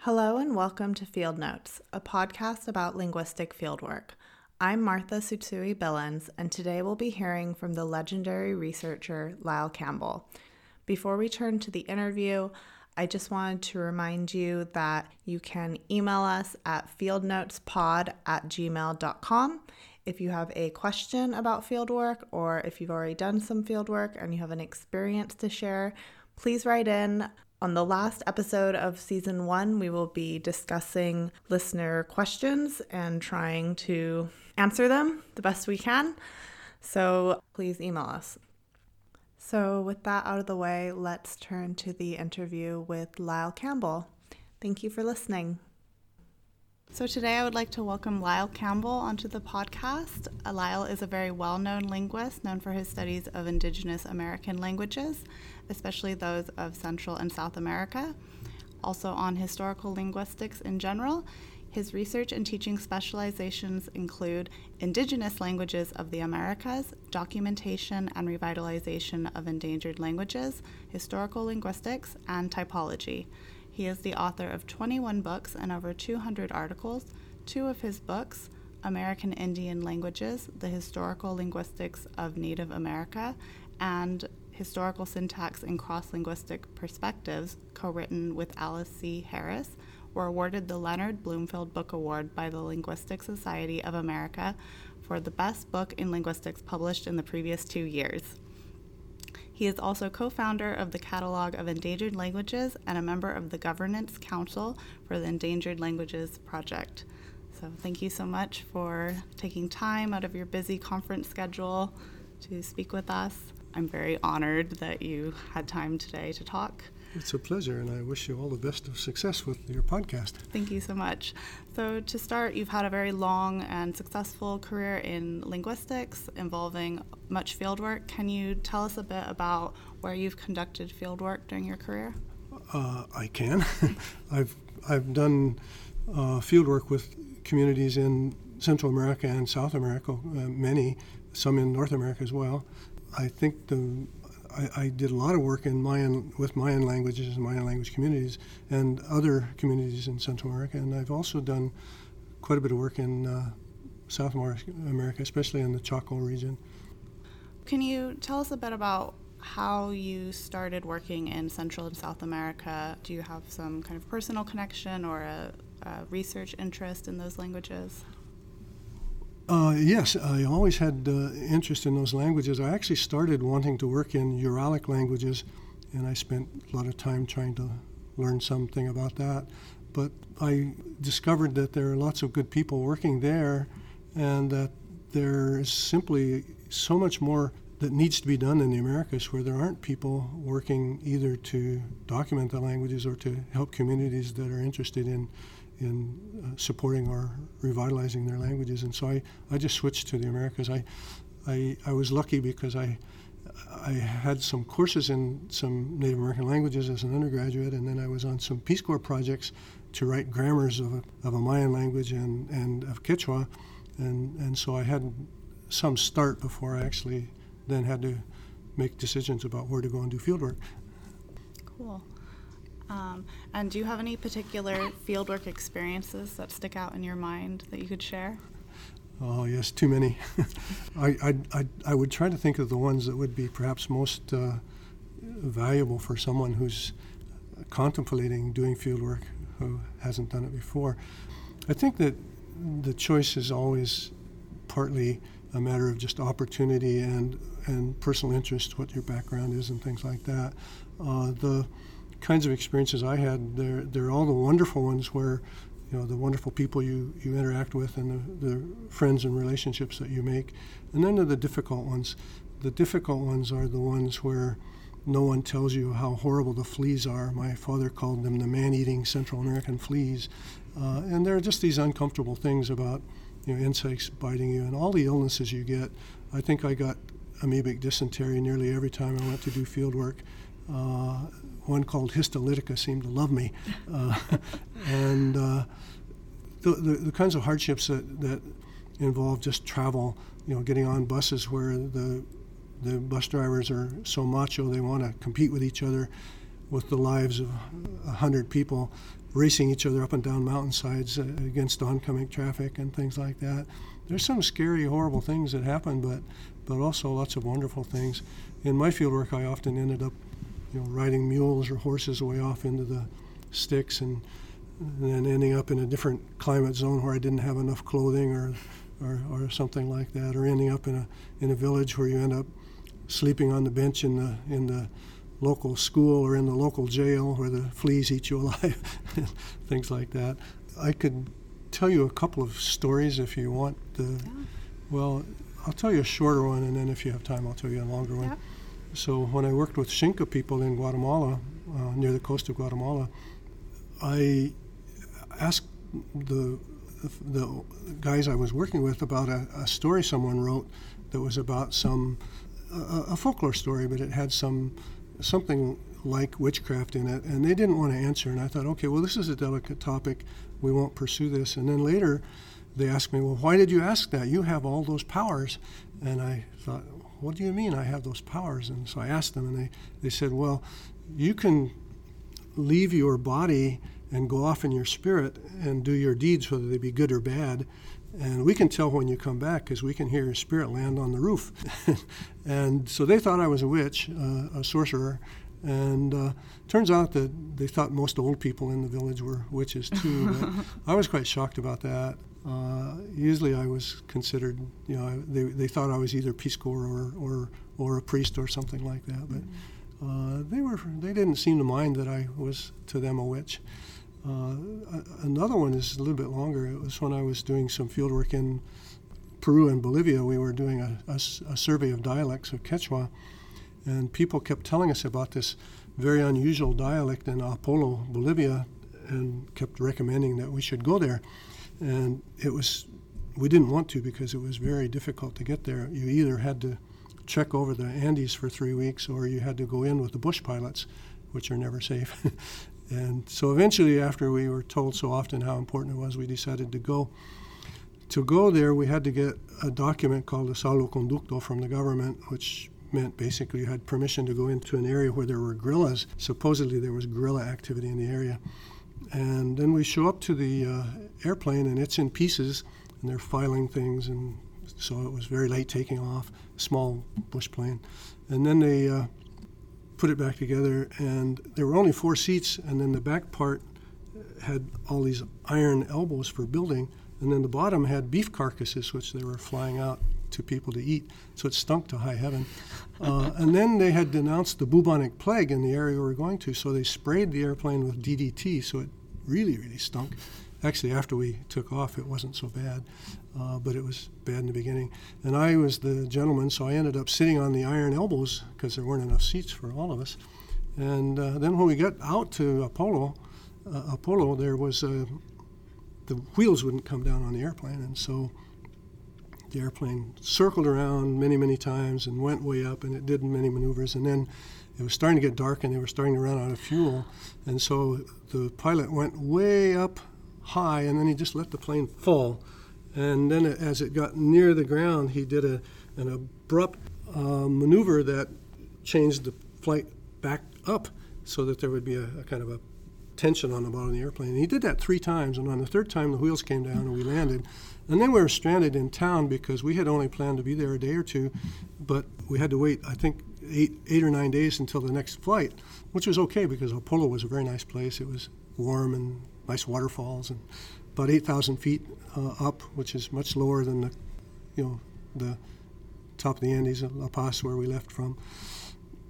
Hello and welcome to Field Notes, a podcast about linguistic fieldwork. I'm Martha Tsutsui Billins, and today we'll be hearing from the legendary researcher Lyle Campbell. Before we turn to the interview, I just wanted to remind you that you can email us at fieldnotespod at gmail.com if you have a question about fieldwork or if you've already done some fieldwork and you have an experience to share, please write in. On the last episode of season one, we will be discussing listener questions and trying to answer them the best we can. So please email us. So, with that out of the way, let's turn to the interview with Lyle Campbell. Thank you for listening. So, today I would like to welcome Lyle Campbell onto the podcast. Uh, Lyle is a very well known linguist, known for his studies of Indigenous American languages, especially those of Central and South America. Also, on historical linguistics in general. His research and teaching specializations include Indigenous languages of the Americas, documentation and revitalization of endangered languages, historical linguistics, and typology. He is the author of 21 books and over 200 articles. Two of his books, American Indian Languages, The Historical Linguistics of Native America, and Historical Syntax and Cross Linguistic Perspectives, co written with Alice C. Harris, were awarded the Leonard Bloomfield Book Award by the Linguistic Society of America for the best book in linguistics published in the previous two years. He is also co founder of the Catalog of Endangered Languages and a member of the Governance Council for the Endangered Languages Project. So, thank you so much for taking time out of your busy conference schedule to speak with us. I'm very honored that you had time today to talk. It's a pleasure, and I wish you all the best of success with your podcast. Thank you so much. So, to start, you've had a very long and successful career in linguistics involving much fieldwork. Can you tell us a bit about where you've conducted fieldwork during your career? Uh, I can. I've, I've done uh, fieldwork with communities in Central America and South America, uh, many, some in North America as well. I think the I, I, did a lot of work in Mayan with Mayan languages and Mayan language communities and other communities in Central America, and I've also done quite a bit of work in uh, South America, especially in the Chaco region. Can you tell us a bit about how you started working in Central and South America? Do you have some kind of personal connection or a, a research interest in those languages? Uh, yes, I always had uh, interest in those languages. I actually started wanting to work in Uralic languages, and I spent a lot of time trying to learn something about that. But I discovered that there are lots of good people working there, and that there is simply so much more that needs to be done in the Americas where there aren't people working either to document the languages or to help communities that are interested in in uh, supporting or revitalizing their languages. And so I, I just switched to the Americas. I, I, I was lucky because I, I had some courses in some Native American languages as an undergraduate, and then I was on some Peace Corps projects to write grammars of a, of a Mayan language and, and of Quechua. And, and so I had some start before I actually then had to make decisions about where to go and do fieldwork. Cool. Um, and do you have any particular fieldwork experiences that stick out in your mind that you could share? Oh, yes, too many. I, I, I, I, would try to think of the ones that would be perhaps most uh, valuable for someone who's contemplating doing fieldwork who hasn't done it before. I think that the choice is always partly a matter of just opportunity and, and personal interest, what your background is, and things like that. Uh, the kinds of experiences I had, they're, they're all the wonderful ones where, you know, the wonderful people you, you interact with and the, the friends and relationships that you make. And then the difficult ones. The difficult ones are the ones where no one tells you how horrible the fleas are. My father called them the man eating Central American fleas. Uh, and there are just these uncomfortable things about you know, insects biting you and all the illnesses you get. I think I got amoebic dysentery nearly every time I went to do field work. Uh, one called Histolytica seemed to love me. Uh, and uh, the, the, the, kinds of hardships that, that involve just travel, you know, getting on buses where the, the bus drivers are so macho they want to compete with each other with the lives of 100 people racing each other up and down mountainsides uh, against oncoming traffic and things like that. There's some scary, horrible things that happen, but but also lots of wonderful things. In my field work, I often ended up, you know, riding mules or horses away off into the sticks and, and then ending up in a different climate zone where I didn't have enough clothing or, or, or something like that, or ending up in a in a village where you end up sleeping on the bench in the in the local school or in the local jail where the fleas eat you alive, things like that. I could tell you a couple of stories if you want. The, yeah. Well, I'll tell you a shorter one, and then if you have time, I'll tell you a longer one. Yeah. So when I worked with Xinca people in Guatemala, uh, near the coast of Guatemala, I asked the the guys I was working with about a, a story someone wrote that was about some a, a folklore story, but it had some something like witchcraft in it, and they didn't want to answer. And I thought, okay, well, this is a delicate topic. We won't pursue this. And then later, they asked me, well, why did you ask that? You have all those powers. And I thought, what do you mean I have those powers? And so I asked them, and they, they said, well, you can leave your body and go off in your spirit and do your deeds, whether they be good or bad. And we can tell when you come back because we can hear your spirit land on the roof. and so they thought I was a witch, uh, a sorcerer. And uh, turns out that they thought most old people in the village were witches too. I was quite shocked about that. Uh, usually I was considered, you know, they, they thought I was either Peace Corps or, or, or a priest or something like that. But uh, they, were, they didn't seem to mind that I was to them a witch. Uh, another one is a little bit longer. It was when I was doing some field work in Peru and Bolivia. We were doing a, a, a, survey of dialects of Quechua, and people kept telling us about this very unusual dialect in Apolo, Bolivia, and kept recommending that we should go there. And it was, we didn't want to because it was very difficult to get there. You either had to check over the Andes for three weeks or you had to go in with the bush pilots, which are never safe. And so eventually, after we were told so often how important it was, we decided to go. To go there, we had to get a document called a salvoconducto from the government, which meant basically you had permission to go into an area where there were guerrillas. Supposedly, there was guerrilla activity in the area. And then we show up to the uh, airplane, and it's in pieces, and they're filing things, and so it was very late taking off, small bush plane. And then they uh, put it back together, and there were only four seats, and then the back part had all these iron elbows for building, and then the bottom had beef carcasses, which they were flying out to people to eat. So it stunk to high heaven. Uh, and then they had denounced the bubonic plague in the area we were going to, so they sprayed the airplane with DDT, so it really, really stunk. Actually, after we took off, it wasn't so bad, uh, but it was bad in the beginning. And I was the gentleman, so I ended up sitting on the iron elbows because there weren't enough seats for all of us. And uh, then when we got out to Apolo, uh, Apolo, there was uh, the wheels wouldn't come down on the airplane, and so the airplane circled around many, many times and went way up, and it did many maneuvers, and then it was starting to get dark, and they were starting to run out of fuel, and so the pilot went way up high, and then he just let the plane fall. And then, as it got near the ground, he did a, an abrupt uh, maneuver that changed the flight back up so that there would be a, a kind of a tension on the bottom of the airplane. And he did that three times, and on the third time, the wheels came down and we landed. And then we were stranded in town because we had only planned to be there a day or two, but we had to wait, I think, eight, eight or nine days until the next flight, which was okay because Apolo was a very nice place. It was warm and nice waterfalls, and about 8,000 feet uh, up, which is much lower than the, you know, the top of the Andes, La Paz, where we left from.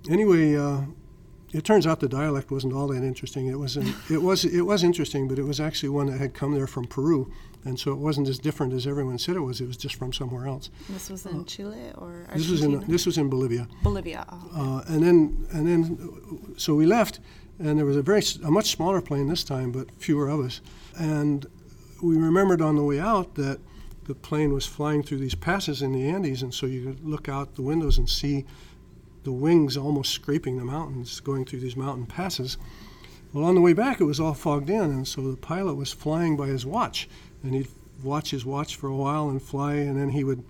Anyway, uh, it turns out the dialect wasn't all that interesting. It was an, it was it was interesting, but it was actually one that had come there from Peru, and so it wasn't as different as everyone said it was. It was just from somewhere else. This was in uh, Chile or Argentina? This was in this was in Bolivia. Bolivia. Oh, uh, and then and then so we left, and there was a very a much smaller plane this time, but fewer of us. And we remembered on the way out that the plane was flying through these passes in the Andes, and so you could look out the windows and see the wings almost scraping the mountains going through these mountain passes. Well, on the way back, it was all fogged in, and so the pilot was flying by his watch, and he'd watch his watch for a while and fly, and then he would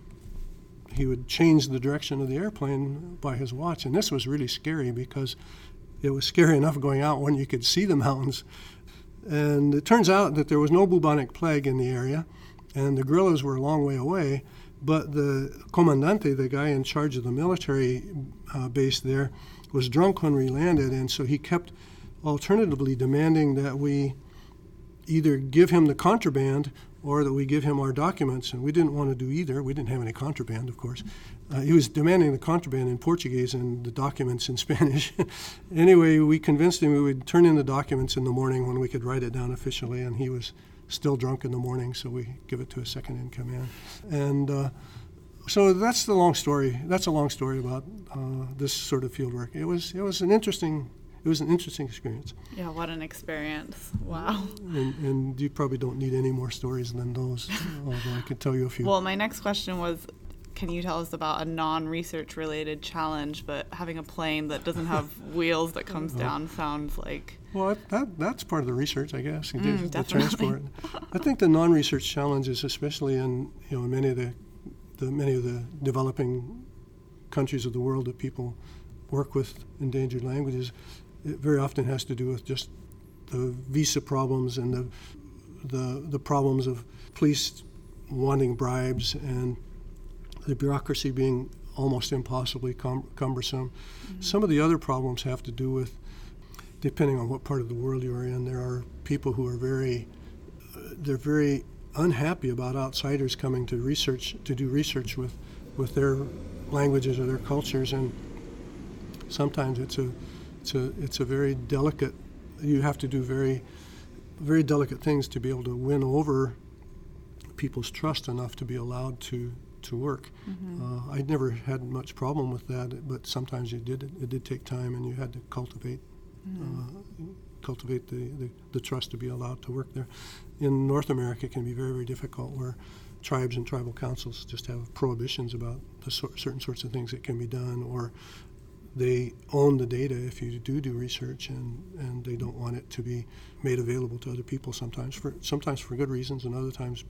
he would change the direction of the airplane by his watch. And this was really scary because it was scary enough going out when you could see the mountains. And it turns out that there was no bubonic plague in the area, and the guerrillas were a long way away. But the comandante, the guy in charge of the military uh, base there, was drunk when we landed, and so he kept alternatively demanding that we either give him the contraband or that we give him our documents. And we didn't want to do either. We didn't have any contraband, of course. Uh, he was demanding the contraband in Portuguese and the documents in Spanish. anyway, we convinced him we would turn in the documents in the morning when we could write it down officially, and he was still drunk in the morning, so we give it to a second in command. And uh, so that's the long story. That's a long story about uh, this sort of field work. It was it was an interesting it was an interesting experience. Yeah, what an experience! Wow. And, and you probably don't need any more stories than those, although I could tell you a few. Well, my next question was can you tell us about a non-research related challenge but having a plane that doesn't have wheels that comes down sounds like well that, that's part of the research i guess mm, the transport. I think the non-research challenges especially in you know many of the, the many of the developing countries of the world that people work with endangered languages it very often has to do with just the visa problems and the the, the problems of police wanting bribes and the bureaucracy being almost impossibly cum- cumbersome. Mm-hmm. Some of the other problems have to do with, depending on what part of the world you are in, there are people who are very, uh, they're very unhappy about outsiders coming to research to do research with, with their languages or their cultures, and sometimes it's a it's a it's a very delicate. You have to do very very delicate things to be able to win over people's trust enough to be allowed to to work. Mm-hmm. Uh, I never had much problem with that, but sometimes you did. It, did take time, and you had to cultivate mm-hmm. uh, cultivate the, the, the, trust to be allowed to work there. In North America, it can be very very difficult where tribes and tribal councils just have prohibitions about the so- certain sorts of things that can be done, or they own the data if you do do research and, and they don't want it to be made available to other people sometimes for sometimes for good reasons and other times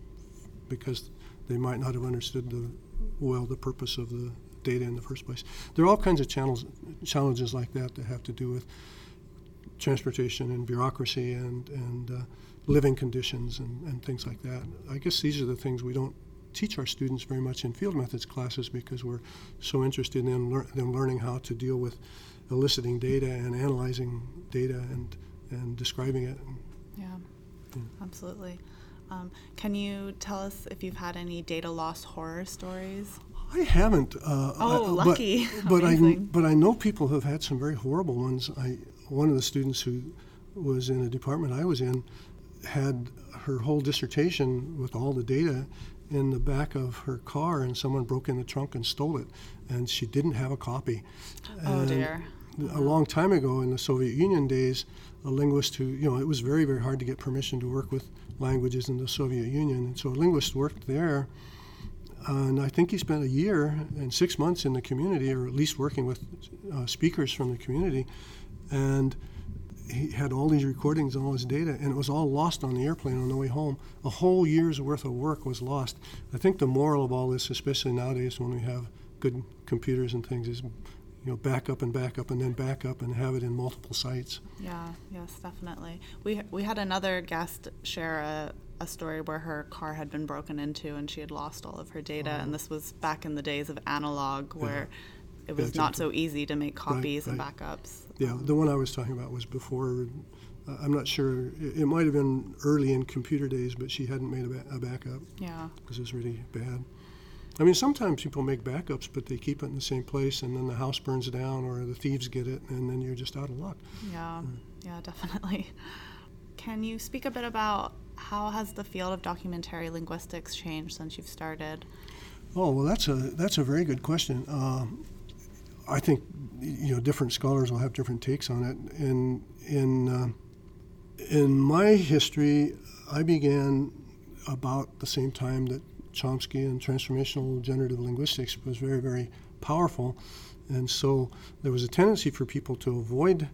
because they might not have understood the well the purpose of the data in the first place. There are all kinds of channels, challenges like that that have to do with transportation and bureaucracy and, and uh, living conditions and, and things like that. I guess these are the things we don't teach our students very much in field methods classes because we're so interested in lear- them learning how to deal with eliciting data and analyzing data and, and describing it. Yeah, yeah. absolutely. Um, can you tell us if you've had any data loss horror stories? I haven't. Uh, oh, I, lucky! But, but I but I know people who have had some very horrible ones. I one of the students who was in a department I was in had her whole dissertation with all the data in the back of her car, and someone broke in the trunk and stole it, and she didn't have a copy. Oh dear! A long time ago in the Soviet Union days, a linguist who you know it was very very hard to get permission to work with languages in the Soviet Union. And so a linguist worked there. And I think he spent a year and six months in the community, or at least working with uh, speakers from the community. And he had all these recordings and all his data, and it was all lost on the airplane on the way home. A whole year's worth of work was lost. I think the moral of all this, especially nowadays when we have good computers and things, is you know back up and back up and then back up and have it in multiple sites. Yeah, yes, definitely. We we had another guest share a, a story where her car had been broken into and she had lost all of her data, oh. and this was back in the days of analog where. Yeah. It was not so easy to make copies right, right. and backups. Yeah, the one I was talking about was before uh, I'm not sure. It, it, might have been early in computer days, but she hadn't made a, ba- a backup. Yeah. Because it was really bad. I mean, sometimes people make backups, but they keep it in the same place, and then the house burns down, or the thieves get it, and then you're just out of luck. Yeah, mm. yeah, definitely. Can you speak a bit about how has the field of documentary linguistics changed since you've started? Oh well, that's a that's a very good question. Um, I think you know different scholars will have different takes on it. In in uh, in my history, I began about the same time that Chomsky and transformational generative linguistics was very, very powerful. And so there was a tendency for people to avoid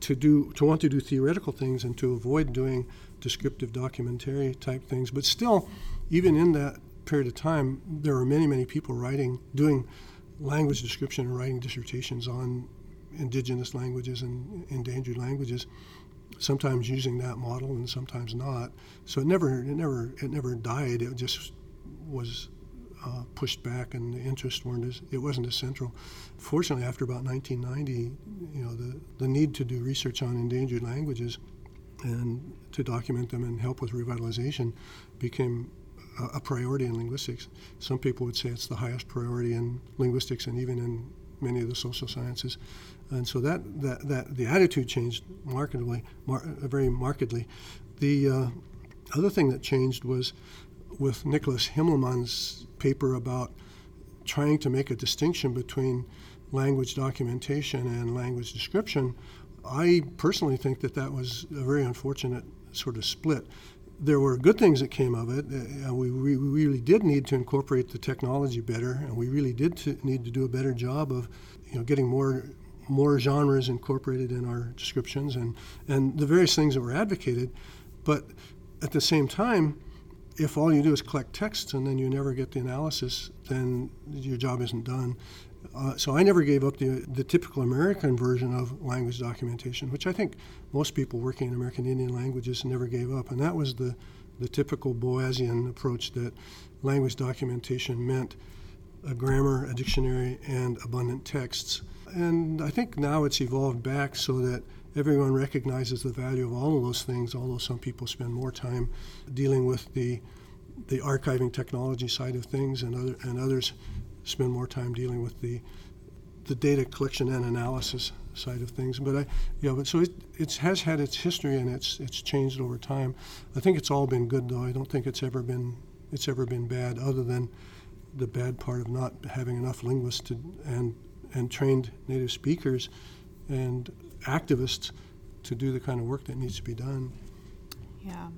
to do to want to do theoretical things and to avoid doing descriptive documentary type things. But still, even in that period of time, there were many, many people writing, doing language description and writing dissertations on indigenous languages and endangered languages sometimes using that model and sometimes not. So it never, it never, it never died. It just was uh, pushed back, and the interests weren't as, it wasn't as central. Fortunately, after about 1990, you know, the the need to do research on endangered languages and to document them and help with revitalization became a priority in linguistics. Some people would say it's the highest priority in linguistics and even in many of the social sciences. And so that, that, that the attitude changed markedly, mar- very markedly. The uh, other thing that changed was with Nikolaus Himmelmann's paper about trying to make a distinction between language documentation and language description. I personally think that that was a very unfortunate sort of split there were good things that came of it. Uh, we, we, really did need to incorporate the technology better, and we really did to need to do a better job of, you know, getting more more genres incorporated in our descriptions and and the various things that were advocated. But at the same time, if all you do is collect texts and then you never get the analysis, then your job isn't done. Uh, so I never gave up the, the typical American version of language documentation, which I think most people working in American Indian languages never gave up. And that was the, the typical Boasian approach that language documentation meant a grammar, a dictionary, and abundant texts. And I think now it's evolved back so that everyone recognizes the value of all of those things, although some people spend more time dealing with the the archiving technology side of things, and other and others spend more time dealing with the the data collection and analysis side of things. But I, yeah, but so it, it has had its history and it's it's changed over time. I think it's all been good though. I don't think it's ever been it's ever been bad, other than the bad part of not having enough linguists to, and and trained native speakers and activists to do the kind of work that needs to be done. Yeah.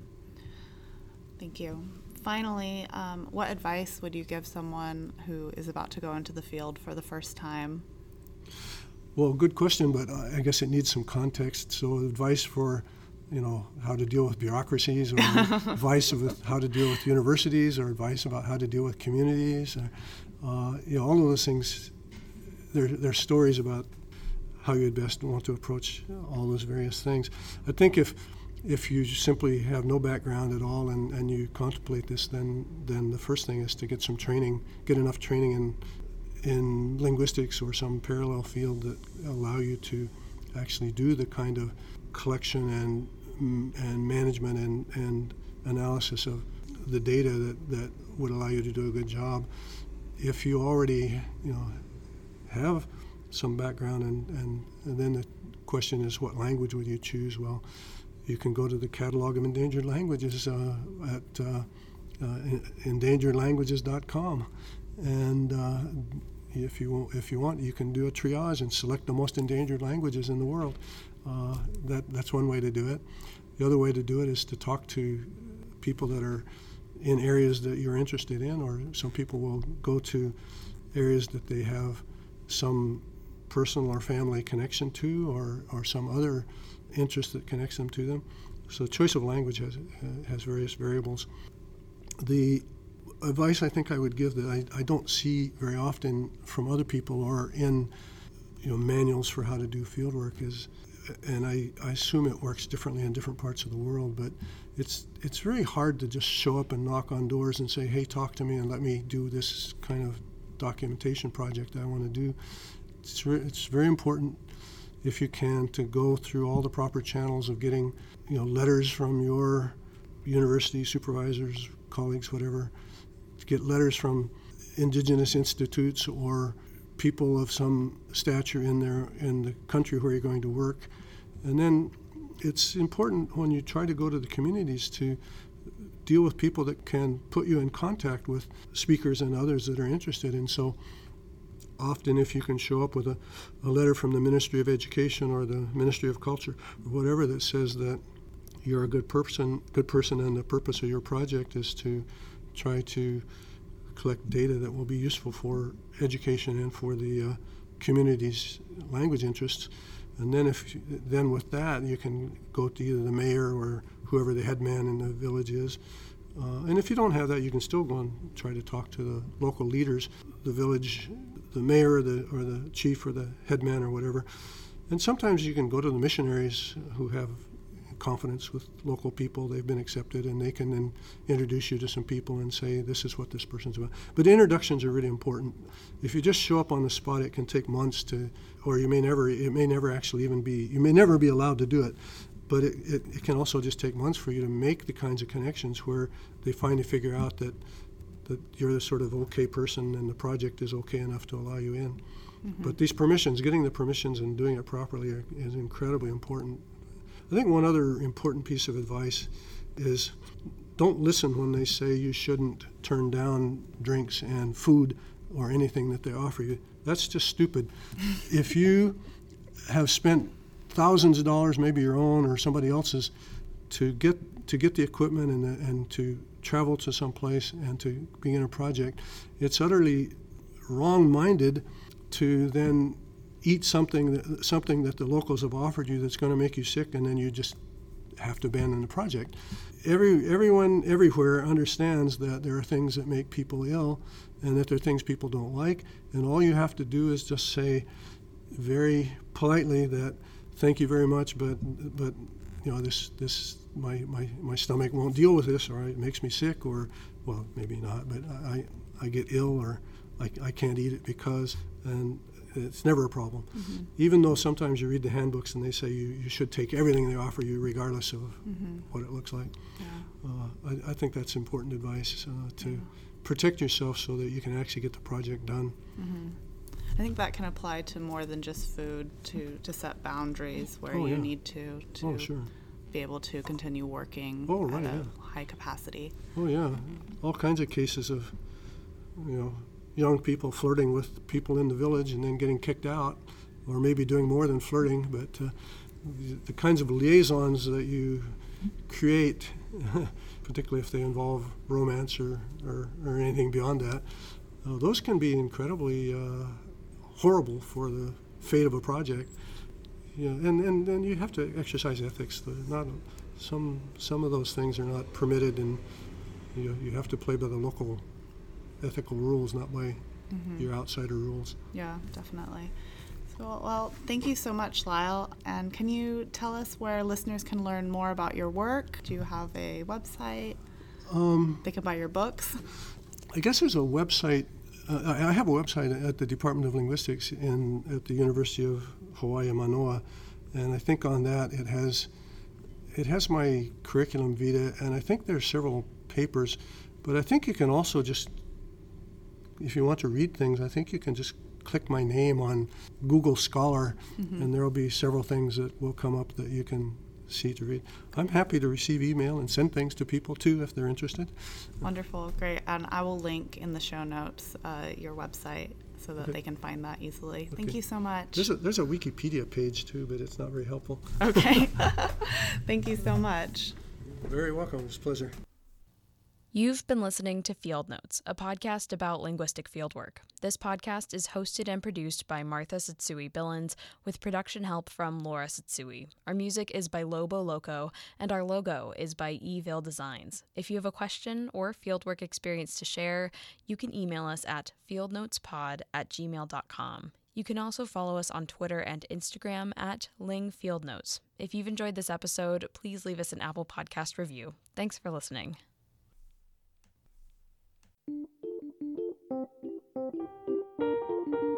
Thank you finally, um, what advice would you give someone who is about to go into the field for the first time? Well, good question, but uh, I guess it needs some context. So, advice for you know how to deal with bureaucracies, or advice of how to deal with universities, or advice about how to deal with communities, or, uh, you know, all of those things. There, there are stories about how you'd best want to approach all those various things. I think if if you simply have no background at all and, and you contemplate this, then then the first thing is to get some training, get enough training in in linguistics or some parallel field that allow you to actually do the kind of collection and mm, and management and, and analysis of the data that, that would allow you to do a good job. If you already you know have some background and, and, and then the question is what language would you choose? Well, you can go to the catalog of endangered languages uh, at uh, uh, endangeredlanguages.com, and uh, if you if you want, you can do a triage and select the most endangered languages in the world. Uh, that that's one way to do it. The other way to do it is to talk to people that are in areas that you're interested in, or some people will go to areas that they have some personal or family connection to, or or some other interest that connects them to them. So choice of language has, has various variables. The advice I think I would give that I, I don't see very often from other people or in you know, manuals for how to do field work is, and I, I assume it works differently in different parts of the world, but it's, it's very hard to just show up and knock on doors and say, hey, talk to me and let me do this kind of documentation project I want to do. It's, re- it's very important if you can, to go through all the proper channels of getting, you know, letters from your university supervisors, colleagues, whatever, to get letters from indigenous institutes or people of some stature in their in the country where you're going to work, and then it's important when you try to go to the communities to deal with people that can put you in contact with speakers and others that are interested. And so often if you can show up with a, a letter from the Ministry of Education or the Ministry of Culture or whatever that says that you're a good person, good person, and the purpose of your project is to try to collect data that will be useful for education and for the uh, community's language interests. And then, if then with that, you can go to either the mayor or whoever the head man in the village is. Uh, and if you don't have that, you can still go and try to talk to the local leaders, the village, the mayor, or the, or the chief, or the headman or whatever. And sometimes you can go to the missionaries who have confidence with local people. They've been accepted, and they can then introduce you to some people and say, "This is what this person's about." But introductions are really important. If you just show up on the spot, it can take months to, or you may never. It may never actually even be. You may never be allowed to do it. But it, it, it can also just take months for you to make the kinds of connections where they finally figure out that that you're the sort of okay person and the project is okay enough to allow you in. Mm-hmm. But these permissions, getting the permissions and doing it properly are, is incredibly important. I think one other important piece of advice is don't listen when they say you shouldn't turn down drinks and food or anything that they offer you. That's just stupid. if you have spent thousands of dollars, maybe your own or somebody else's, to get to get the equipment and the, and to travel to some place and to begin a project, it's utterly wrong-minded to then eat something that, something that the locals have offered you that's going to make you sick, and then you just have to abandon the project. Every everyone everywhere understands that there are things that make people ill, and that there are things people don't like, and all you have to do is just say very politely that thank you very much, but but you know this this my, my, my stomach won't deal with this, or it makes me sick, or well maybe not, but I I get ill, or I, I can't eat it because and it's never a problem. Mm-hmm. Even though sometimes you read the handbooks and they say you, you should take everything they offer you, regardless of mm-hmm. what it looks like. Yeah. Uh, I, I, think that's important advice uh, to yeah. protect yourself so that you can actually get the project done. Mm-hmm. I think that can apply to more than just food, to, to set boundaries where oh, you yeah. need to, to oh, sure. be able to continue working oh, right, at a high capacity. Oh, yeah. All kinds of cases of, you know, young people flirting with people in the village and then getting kicked out, or maybe doing more than flirting. But uh, the, the, kinds of liaisons that you create, particularly if they involve romance or, or, or anything beyond that, uh, those can be incredibly uh, horrible for the fate of a project. Yeah, and, and, and you have to exercise ethics. The, not some some of those things are not permitted, and you, you have to play by the local ethical rules, not by mm-hmm. your outsider rules. Yeah, definitely. So, well, thank you so much, Lyle. And can you tell us where listeners can learn more about your work? Do you have a website? Um, they can buy your books. I guess there's a website. Uh, I have a website at the Department of Linguistics in at the University of Hawaii Manoa, and I think on that it has it has my curriculum vitae, and I think there's several papers. But I think you can also just if you want to read things, I think you can just click my name on Google Scholar, mm-hmm. and there will be several things that will come up that you can see to read. I'm happy to receive email and send things to people too if they're interested. Wonderful, great. And I will link in the show notes uh, your website so that okay. they can find that easily. Okay. Thank you so much. There's a, there's a Wikipedia page too, but it's not very helpful. Okay. Thank you so much. You're very welcome. It was a pleasure. You've been listening to Field Notes, a podcast about linguistic fieldwork. This podcast is hosted and produced by Martha Tsutsui Billins, with production help from Laura Tsutsui. Our music is by Lobo Loco, and our logo is by Eville Designs. If you have a question or fieldwork experience to share, you can email us at fieldnotespod at gmail.com. You can also follow us on Twitter and Instagram at Ling Field Notes. If you've enjoyed this episode, please leave us an Apple Podcast review. Thanks for listening. Thank you.